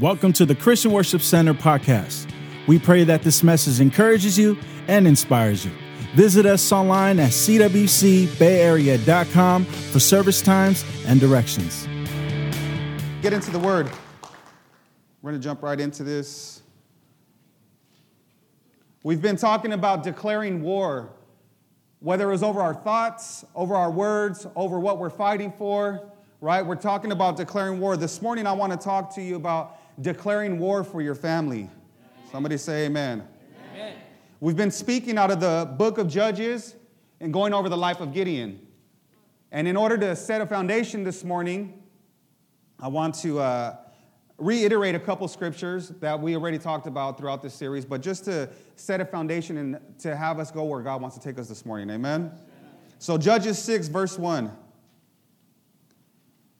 Welcome to the Christian Worship Center podcast. We pray that this message encourages you and inspires you. Visit us online at cwcbayarea.com for service times and directions. Get into the word. We're going to jump right into this. We've been talking about declaring war, whether it was over our thoughts, over our words, over what we're fighting for, right? We're talking about declaring war. This morning, I want to talk to you about declaring war for your family. Somebody say amen. amen. We've been speaking out of the book of Judges and going over the life of Gideon. And in order to set a foundation this morning, I want to uh, reiterate a couple scriptures that we already talked about throughout this series, but just to set a foundation and to have us go where God wants to take us this morning. Amen? So, Judges 6, verse 1.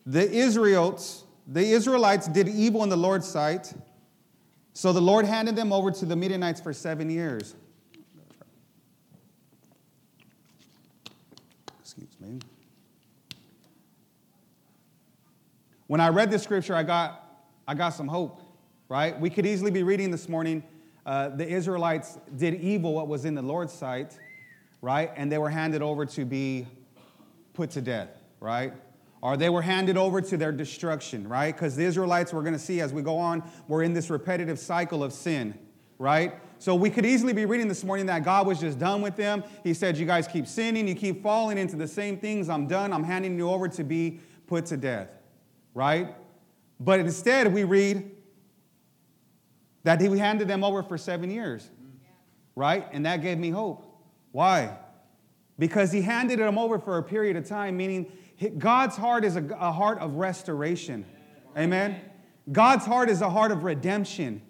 The Israelites the Israelites did evil in the Lord's sight, so the Lord handed them over to the Midianites for seven years. Excuse me. When I read this scripture, I got, I got some hope, right? We could easily be reading this morning uh, the Israelites did evil what was in the Lord's sight, right? And they were handed over to be put to death, right? Or they were handed over to their destruction, right? Because the Israelites, we're going to see as we go on, we're in this repetitive cycle of sin, right? So we could easily be reading this morning that God was just done with them. He said, You guys keep sinning, you keep falling into the same things. I'm done. I'm handing you over to be put to death, right? But instead, we read that he handed them over for seven years, right? And that gave me hope. Why? Because he handed them over for a period of time, meaning God's heart is a, a heart of restoration. Amen. God's heart is a heart of redemption.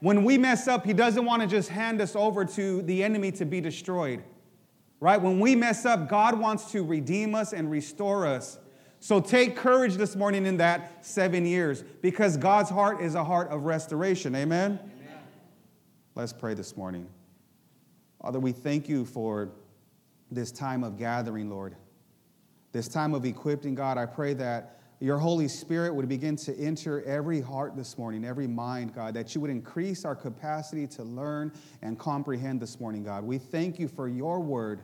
When we mess up, He doesn't want to just hand us over to the enemy to be destroyed. Right? When we mess up, God wants to redeem us and restore us. So take courage this morning in that seven years because God's heart is a heart of restoration. Amen? Amen. Let's pray this morning. Father, we thank you for this time of gathering, Lord this time of equipping, God, I pray that your Holy Spirit would begin to enter every heart this morning, every mind, God, that you would increase our capacity to learn and comprehend this morning, God. We thank you for your word.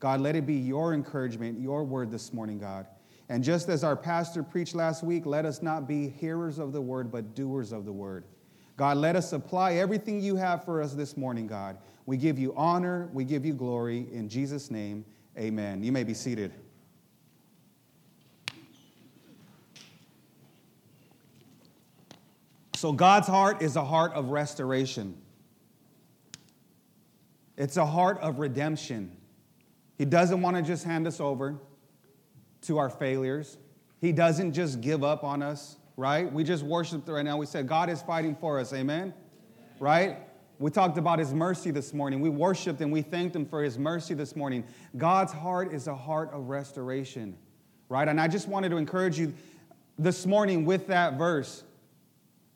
God, let it be your encouragement, your word this morning, God. And just as our pastor preached last week, let us not be hearers of the word, but doers of the word. God, let us apply everything you have for us this morning, God. We give you honor, we give you glory. In Jesus' name, amen. You may be seated. So, God's heart is a heart of restoration, it's a heart of redemption. He doesn't want to just hand us over to our failures, He doesn't just give up on us, right? We just worshiped right now. We said, God is fighting for us, amen? Right? We talked about His mercy this morning. We worshiped and we thanked Him for His mercy this morning. God's heart is a heart of restoration, right? And I just wanted to encourage you this morning with that verse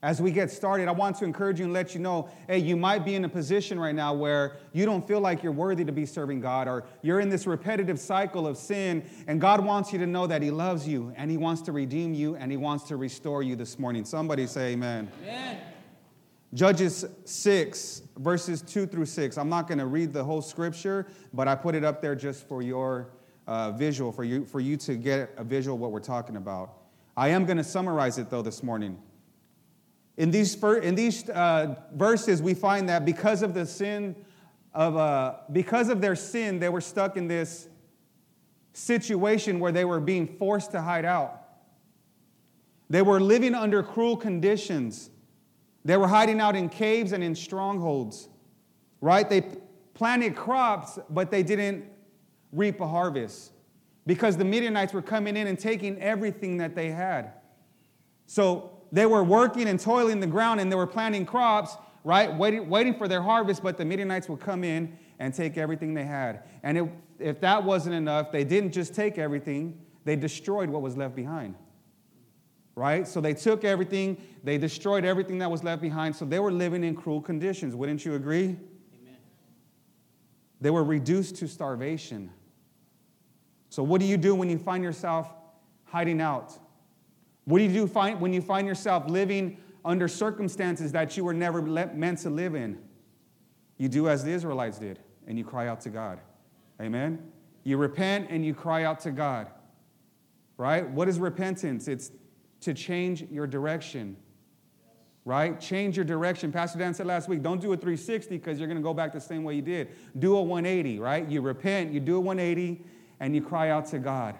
as we get started, I want to encourage you and let you know hey, you might be in a position right now where you don't feel like you're worthy to be serving God, or you're in this repetitive cycle of sin, and God wants you to know that He loves you, and He wants to redeem you, and He wants to restore you this morning. Somebody say, Amen. Amen. Judges 6, verses 2 through 6. I'm not going to read the whole scripture, but I put it up there just for your uh, visual, for you, for you to get a visual of what we're talking about. I am going to summarize it, though, this morning. In these, in these uh, verses, we find that because of the sin of, uh, because of their sin, they were stuck in this situation where they were being forced to hide out. They were living under cruel conditions. They were hiding out in caves and in strongholds, right? They planted crops, but they didn't reap a harvest because the Midianites were coming in and taking everything that they had. So they were working and toiling the ground and they were planting crops, right? Waiting, waiting for their harvest, but the Midianites would come in and take everything they had. And it, if that wasn't enough, they didn't just take everything, they destroyed what was left behind. Right? So they took everything, they destroyed everything that was left behind. So they were living in cruel conditions. Wouldn't you agree? Amen. They were reduced to starvation. So, what do you do when you find yourself hiding out? What do you do find, when you find yourself living under circumstances that you were never meant to live in, you do as the Israelites did and you cry out to God. Amen? You repent and you cry out to God. Right? What is repentance? It's to change your direction. Right? Change your direction. Pastor Dan said last week, don't do a 360 because you're going to go back the same way you did. Do a 180, right? You repent, you do a 180, and you cry out to God.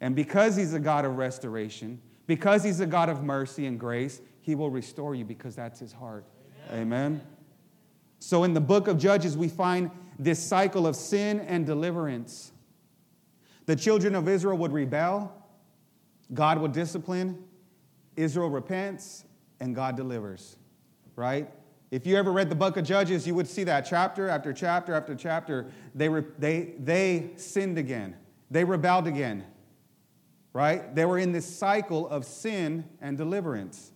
And because He's a God of restoration, because He's a God of mercy and grace, He will restore you because that's His heart. Amen. Amen. So in the book of Judges, we find this cycle of sin and deliverance. The children of Israel would rebel, God would discipline, Israel repents, and God delivers, right? If you ever read the book of Judges, you would see that chapter after chapter after chapter, they, re- they, they sinned again. They rebelled again, right? They were in this cycle of sin and deliverance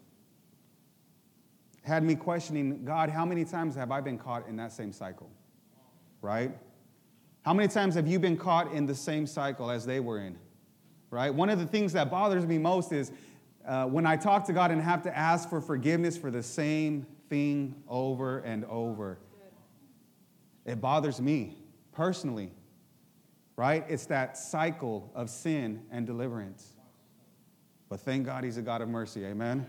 had me questioning God, how many times have I been caught in that same cycle? Right? How many times have you been caught in the same cycle as they were in? Right? One of the things that bothers me most is uh, when I talk to God and have to ask for forgiveness for the same thing over and over. It bothers me personally, right? It's that cycle of sin and deliverance. But thank God he's a God of mercy. Amen.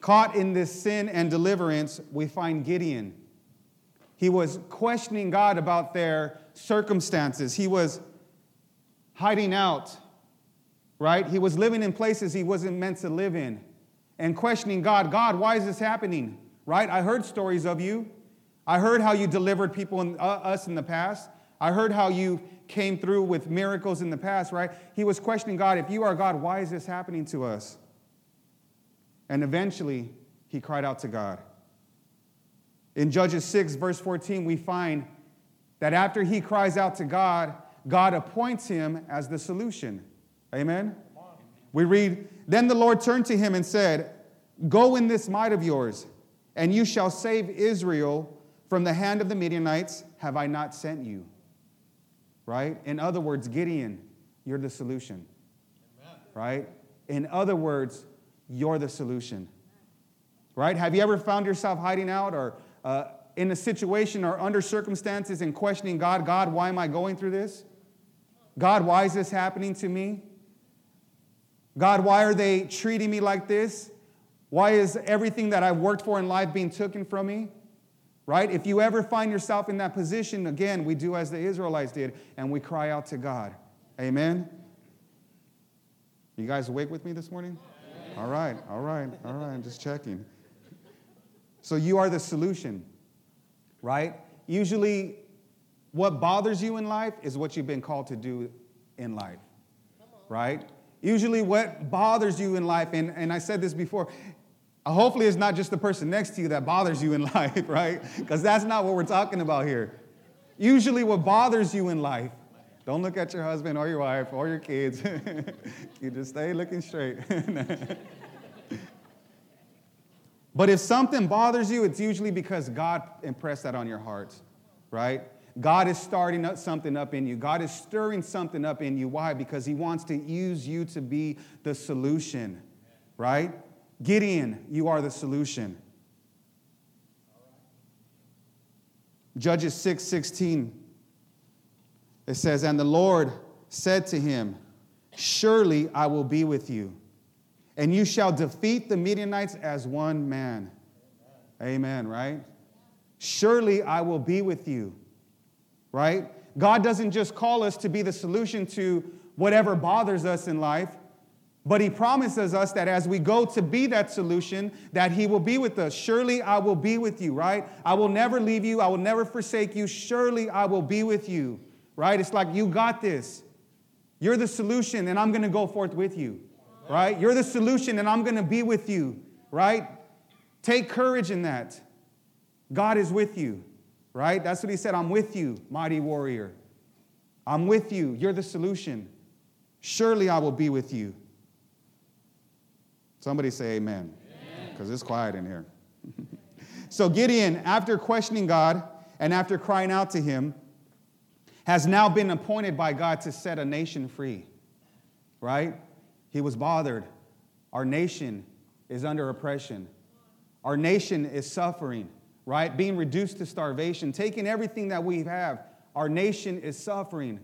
Caught in this sin and deliverance, we find Gideon. He was questioning God about their circumstances. He was hiding out, right? He was living in places he wasn't meant to live in and questioning God God, why is this happening? Right? I heard stories of you. I heard how you delivered people and uh, us in the past. I heard how you came through with miracles in the past, right? He was questioning God, if you are God, why is this happening to us? And eventually, he cried out to God. In Judges 6, verse 14, we find that after he cries out to God, God appoints him as the solution. Amen? We read, Then the Lord turned to him and said, Go in this might of yours, and you shall save Israel from the hand of the Midianites. Have I not sent you? Right? In other words, Gideon, you're the solution. Amen. Right? In other words, you're the solution. Right? Have you ever found yourself hiding out or uh, in a situation or under circumstances and questioning God, God, why am I going through this? God, why is this happening to me? God, why are they treating me like this? Why is everything that I've worked for in life being taken from me? Right? If you ever find yourself in that position, again, we do as the Israelites did and we cry out to God. Amen? You guys awake with me this morning? All right, all right, all right, I'm just checking. So you are the solution, right? Usually, what bothers you in life is what you've been called to do in life, right? Usually, what bothers you in life, and, and I said this before, hopefully it's not just the person next to you that bothers you in life, right? Because that's not what we're talking about here. Usually, what bothers you in life don't look at your husband or your wife or your kids. you just stay looking straight. but if something bothers you, it's usually because God impressed that on your heart, right? God is starting up something up in you. God is stirring something up in you. Why? Because He wants to use you to be the solution, right? Gideon, you are the solution. Judges 6 16 it says, And the Lord said to him, Surely I will be with you, and you shall defeat the Midianites as one man. Amen, Amen right? Surely I will be with you, right? God doesn't just call us to be the solution to whatever bothers us in life, but he promises us that as we go to be that solution, that he will be with us. Surely I will be with you, right? I will never leave you. I will never forsake you. Surely I will be with you right? It's like, you got this. You're the solution, and I'm going to go forth with you, right? You're the solution, and I'm going to be with you, right? Take courage in that. God is with you, right? That's what he said. I'm with you, mighty warrior. I'm with you. You're the solution. Surely I will be with you. Somebody say amen, because it's quiet in here. so Gideon, after questioning God and after crying out to him, has now been appointed by God to set a nation free, right? He was bothered. Our nation is under oppression. Our nation is suffering, right? Being reduced to starvation, taking everything that we have. Our nation is suffering.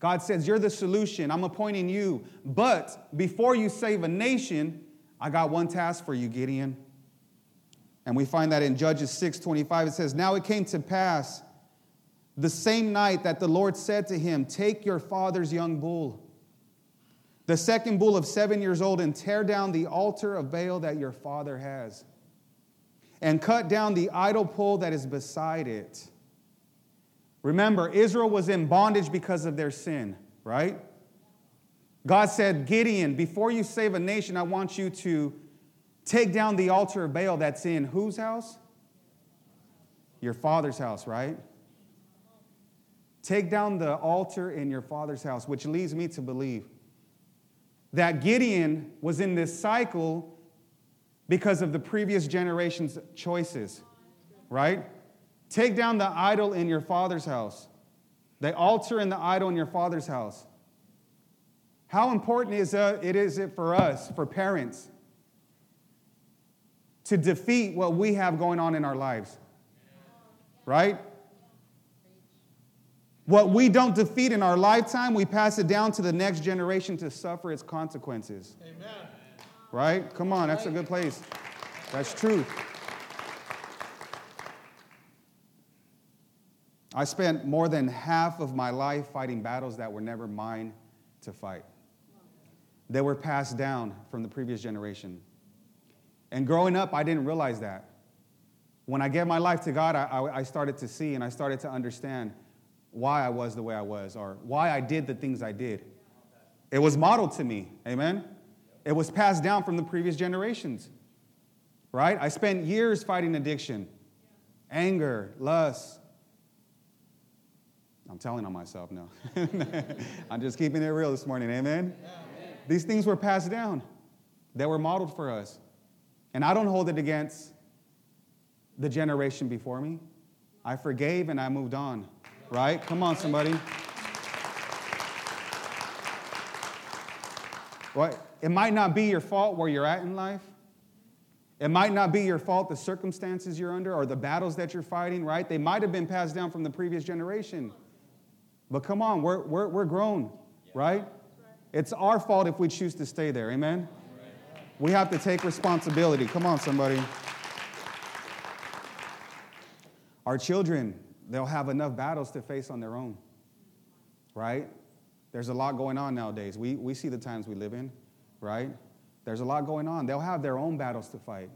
God says, You're the solution. I'm appointing you. But before you save a nation, I got one task for you, Gideon. And we find that in Judges 6 25, it says, Now it came to pass the same night that the Lord said to him, Take your father's young bull, the second bull of seven years old, and tear down the altar of Baal that your father has, and cut down the idol pole that is beside it. Remember, Israel was in bondage because of their sin, right? God said, Gideon, before you save a nation, I want you to take down the altar of Baal that's in whose house? Your father's house, right? Take down the altar in your father's house, which leads me to believe that Gideon was in this cycle because of the previous generation's choices, right? Take down the idol in your father's house, the altar and the idol in your father's house. How important is uh, it is it for us, for parents, to defeat what we have going on in our lives? Right? What we don't defeat in our lifetime, we pass it down to the next generation to suffer its consequences. Amen. Right? Come on, that's a good place. That's truth. I spent more than half of my life fighting battles that were never mine to fight. They were passed down from the previous generation. And growing up, I didn't realize that. When I gave my life to God, I, I started to see and I started to understand why I was the way I was or why I did the things I did. It was modeled to me, amen? It was passed down from the previous generations, right? I spent years fighting addiction, anger, lust. I'm telling on myself now. I'm just keeping it real this morning, amen? These things were passed down, they were modeled for us. And I don't hold it against the generation before me. I forgave and I moved on right? Come on, somebody. Well, it might not be your fault where you're at in life. It might not be your fault the circumstances you're under or the battles that you're fighting, right? They might have been passed down from the previous generation. But come on, we're, we're, we're grown, right? It's our fault if we choose to stay there, amen? We have to take responsibility. Come on, somebody. Our children, they'll have enough battles to face on their own, right? There's a lot going on nowadays. We, we see the times we live in, right? There's a lot going on. They'll have their own battles to fight,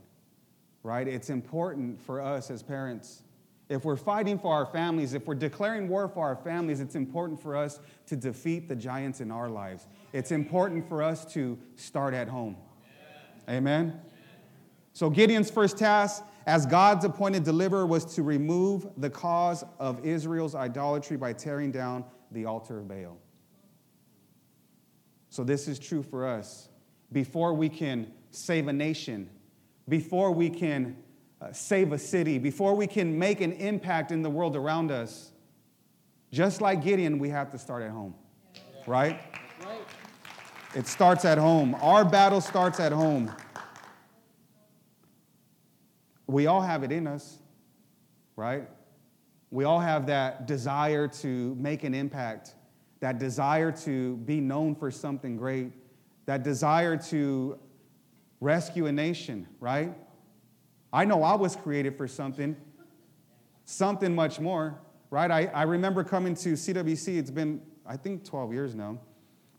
right? It's important for us as parents. If we're fighting for our families, if we're declaring war for our families, it's important for us to defeat the giants in our lives. It's important for us to start at home. Amen? So, Gideon's first task as God's appointed deliverer was to remove the cause of Israel's idolatry by tearing down the altar of Baal. So, this is true for us. Before we can save a nation, before we can uh, save a city, before we can make an impact in the world around us, just like Gideon, we have to start at home, right? It starts at home. Our battle starts at home. We all have it in us, right? We all have that desire to make an impact, that desire to be known for something great, that desire to rescue a nation, right? I know I was created for something, something much more, right? I, I remember coming to CWC, it's been, I think, 12 years now.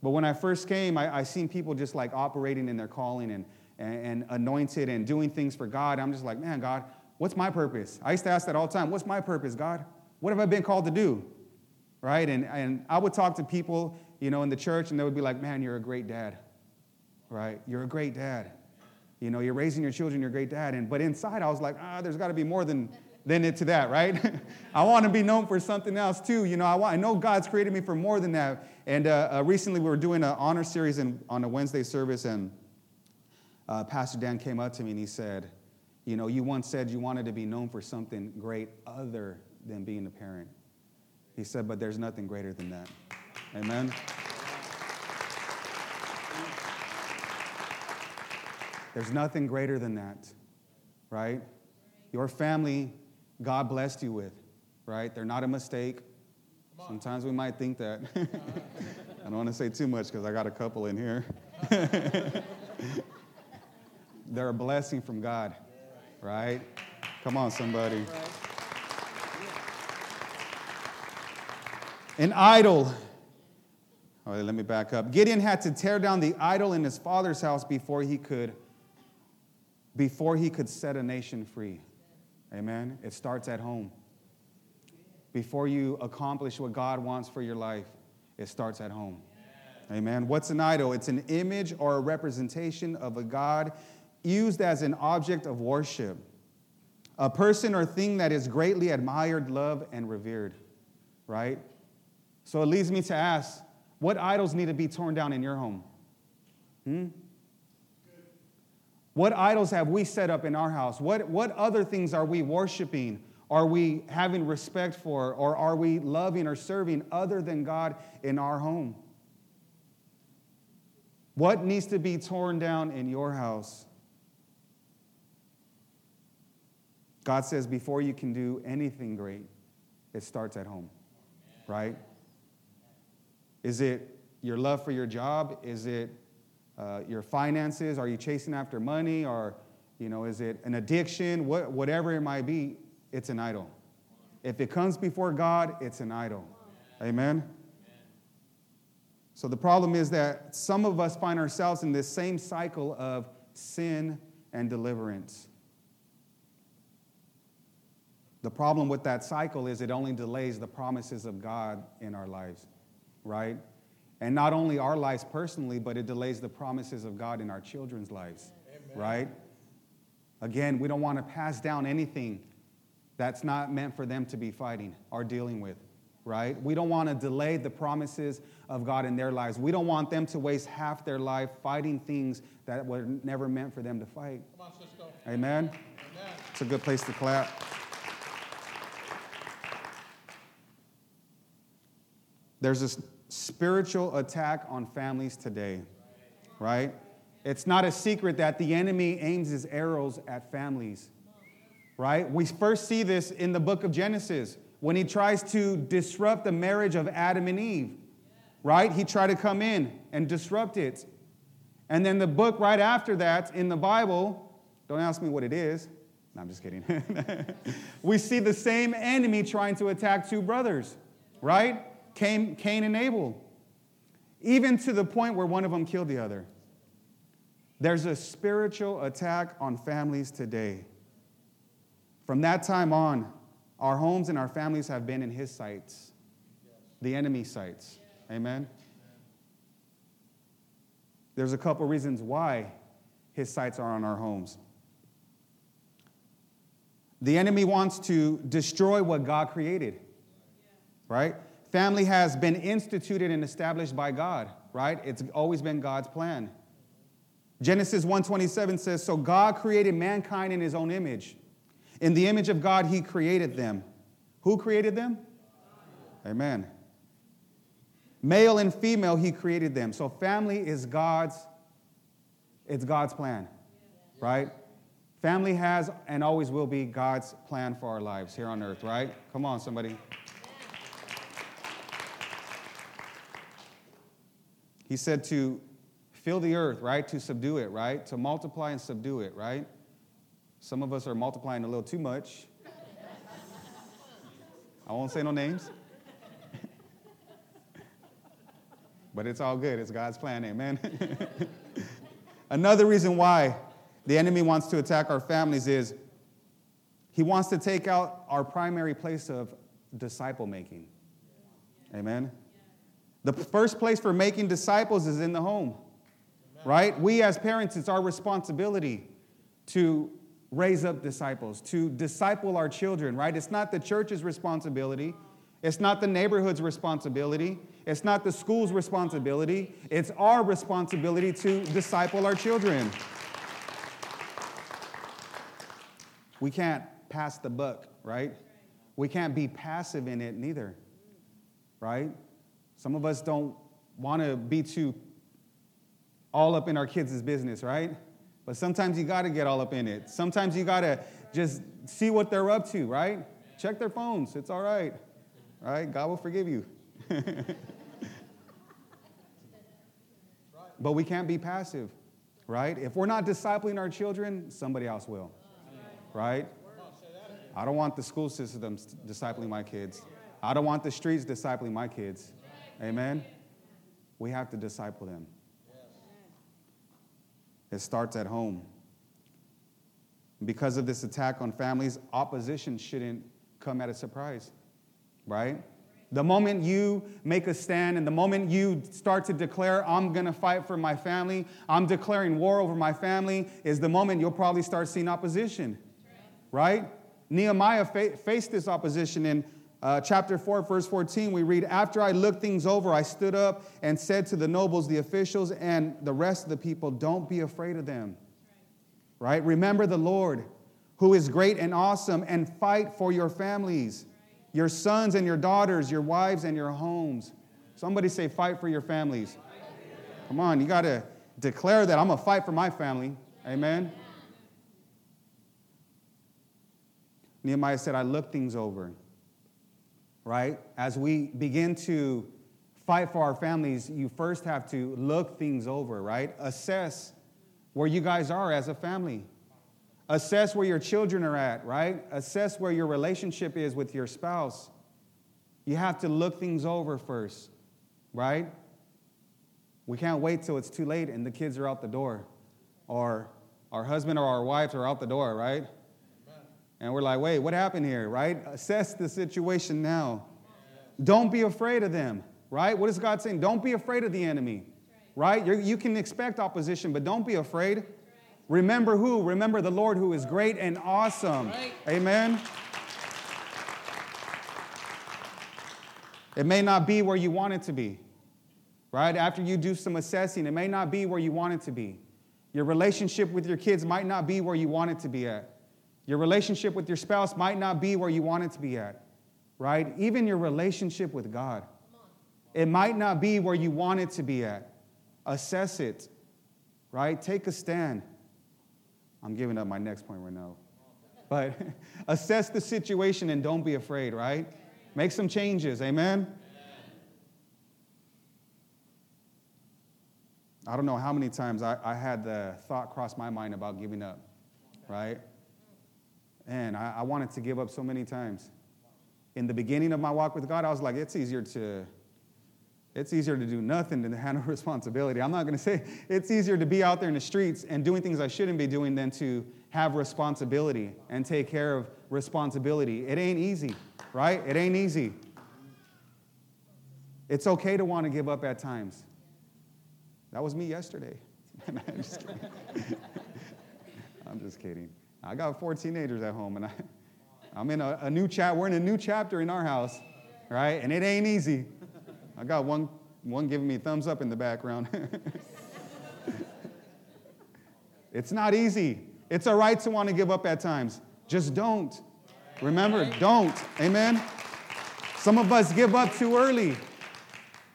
But when I first came, I, I seen people just like operating in their calling and and, and anointed and doing things for God. I'm just like, man, God, what's my purpose? I used to ask that all the time. What's my purpose, God? What have I been called to do? Right? And, and I would talk to people, you know, in the church, and they would be like, man, you're a great dad. Right? You're a great dad. You know, you're raising your children, you're a great dad. And but inside, I was like, ah, there's got to be more than than it to that, right? I want to be known for something else too. You know, I, want, I know God's created me for more than that. And uh, uh, recently, we were doing an honor series in, on a Wednesday service, and uh, Pastor Dan came up to me and he said, You know, you once said you wanted to be known for something great other than being a parent. He said, But there's nothing greater than that. Amen. There's nothing greater than that, right? Your family, God blessed you with, right? They're not a mistake. Sometimes we might think that. I don't want to say too much because I got a couple in here. They're a blessing from God, right? Come on, somebody. An idol. All right, let me back up. Gideon had to tear down the idol in his father's house before he could before he could set a nation free. Amen. It starts at home. Before you accomplish what God wants for your life, it starts at home. Amen. What's an idol? It's an image or a representation of a God used as an object of worship, a person or thing that is greatly admired, loved, and revered, right? So it leads me to ask what idols need to be torn down in your home? Hmm? What idols have we set up in our house? What, what other things are we worshiping? Are we having respect for? Or are we loving or serving other than God in our home? What needs to be torn down in your house? God says before you can do anything great, it starts at home, right? Is it your love for your job? Is it uh, your finances? Are you chasing after money? Or, you know, is it an addiction? What, whatever it might be, it's an idol. If it comes before God, it's an idol. Amen? So the problem is that some of us find ourselves in this same cycle of sin and deliverance. The problem with that cycle is it only delays the promises of God in our lives, right? And not only our lives personally, but it delays the promises of God in our children's lives, Amen. right? Again, we don't want to pass down anything that's not meant for them to be fighting or dealing with, right? We don't want to delay the promises of God in their lives. We don't want them to waste half their life fighting things that were never meant for them to fight. On, Amen? Amen? It's a good place to clap. There's this spiritual attack on families today, right? It's not a secret that the enemy aims his arrows at families, right? We first see this in the book of Genesis when he tries to disrupt the marriage of Adam and Eve, right? He tried to come in and disrupt it. And then the book right after that in the Bible, don't ask me what it is. No, I'm just kidding. we see the same enemy trying to attack two brothers, right? Cain, Cain and Abel, even to the point where one of them killed the other. There's a spiritual attack on families today. From that time on, our homes and our families have been in his sights, the enemy's sights. Amen? There's a couple reasons why his sights are on our homes. The enemy wants to destroy what God created, right? Family has been instituted and established by God, right? It's always been God's plan. Genesis 1:27 says, "So God created mankind in his own image. In the image of God he created them." Who created them? Amen. Male and female he created them. So family is God's it's God's plan. Right? Family has and always will be God's plan for our lives here on earth, right? Come on somebody. He said to fill the earth, right? To subdue it, right? To multiply and subdue it, right? Some of us are multiplying a little too much. I won't say no names. but it's all good. It's God's plan, amen. Another reason why the enemy wants to attack our families is he wants to take out our primary place of disciple making. Amen. The first place for making disciples is in the home, right? We as parents, it's our responsibility to raise up disciples, to disciple our children, right? It's not the church's responsibility. It's not the neighborhood's responsibility. It's not the school's responsibility. It's our responsibility to disciple our children. We can't pass the buck, right? We can't be passive in it neither, right? Some of us don't want to be too all up in our kids' business, right? But sometimes you got to get all up in it. Sometimes you got to just see what they're up to, right? Check their phones. It's all right. Right? God will forgive you. but we can't be passive, right? If we're not discipling our children, somebody else will. Right? I don't want the school systems discipling my kids. I don't want the streets discipling my kids. Amen? We have to disciple them. It starts at home. Because of this attack on families, opposition shouldn't come at a surprise, right? The moment you make a stand and the moment you start to declare, I'm gonna fight for my family, I'm declaring war over my family, is the moment you'll probably start seeing opposition, right? Nehemiah fa- faced this opposition in uh, chapter 4, verse 14. We read, After I looked things over, I stood up and said to the nobles, the officials, and the rest of the people, Don't be afraid of them, right? Remember the Lord, who is great and awesome, and fight for your families your sons and your daughters, your wives and your homes. Somebody say, fight for your families. Come on, you got to declare that I'm going to fight for my family. Amen. Nehemiah said, I looked things over. Right? As we begin to fight for our families, you first have to look things over, right? Assess where you guys are as a family. Assess where your children are at, right? Assess where your relationship is with your spouse. You have to look things over first, right? We can't wait till it's too late and the kids are out the door, or our husband or our wives are out the door, right? And we're like, wait, what happened here, right? Assess the situation now. Don't be afraid of them, right? What is God saying? Don't be afraid of the enemy, right? You're, you can expect opposition, but don't be afraid. Remember who? Remember the Lord who is great and awesome. Amen. It may not be where you want it to be, right? After you do some assessing, it may not be where you want it to be. Your relationship with your kids might not be where you want it to be at. Your relationship with your spouse might not be where you want it to be at, right? Even your relationship with God, it might not be where you want it to be at. Assess it, right? Take a stand. I'm giving up my next point right now. But assess the situation and don't be afraid, right? Make some changes, amen? I don't know how many times I, I had the thought cross my mind about giving up, right? And I, I wanted to give up so many times. In the beginning of my walk with God, I was like, it's easier to it's easier to do nothing than to handle responsibility. I'm not going to say it's easier to be out there in the streets and doing things I shouldn't be doing than to have responsibility and take care of responsibility. It ain't easy, right? It ain't easy. It's okay to want to give up at times. That was me yesterday. I'm, just I'm just kidding. I got four teenagers at home, and I, I'm in a, a new chat. We're in a new chapter in our house, right? And it ain't easy. I got one, one giving me thumbs up in the background. it's not easy. It's all right to want to give up at times. Just don't. Remember, don't. Amen? Some of us give up too early.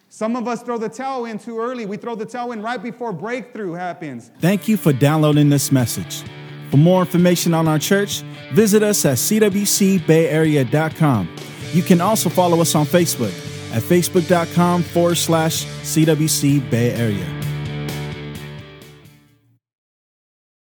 Some of us throw the towel in too early. We throw the towel in right before breakthrough happens. Thank you for downloading this message. For more information on our church, visit us at cwcbayarea.com. You can also follow us on Facebook at facebook.com forward slash CWC Bay Area.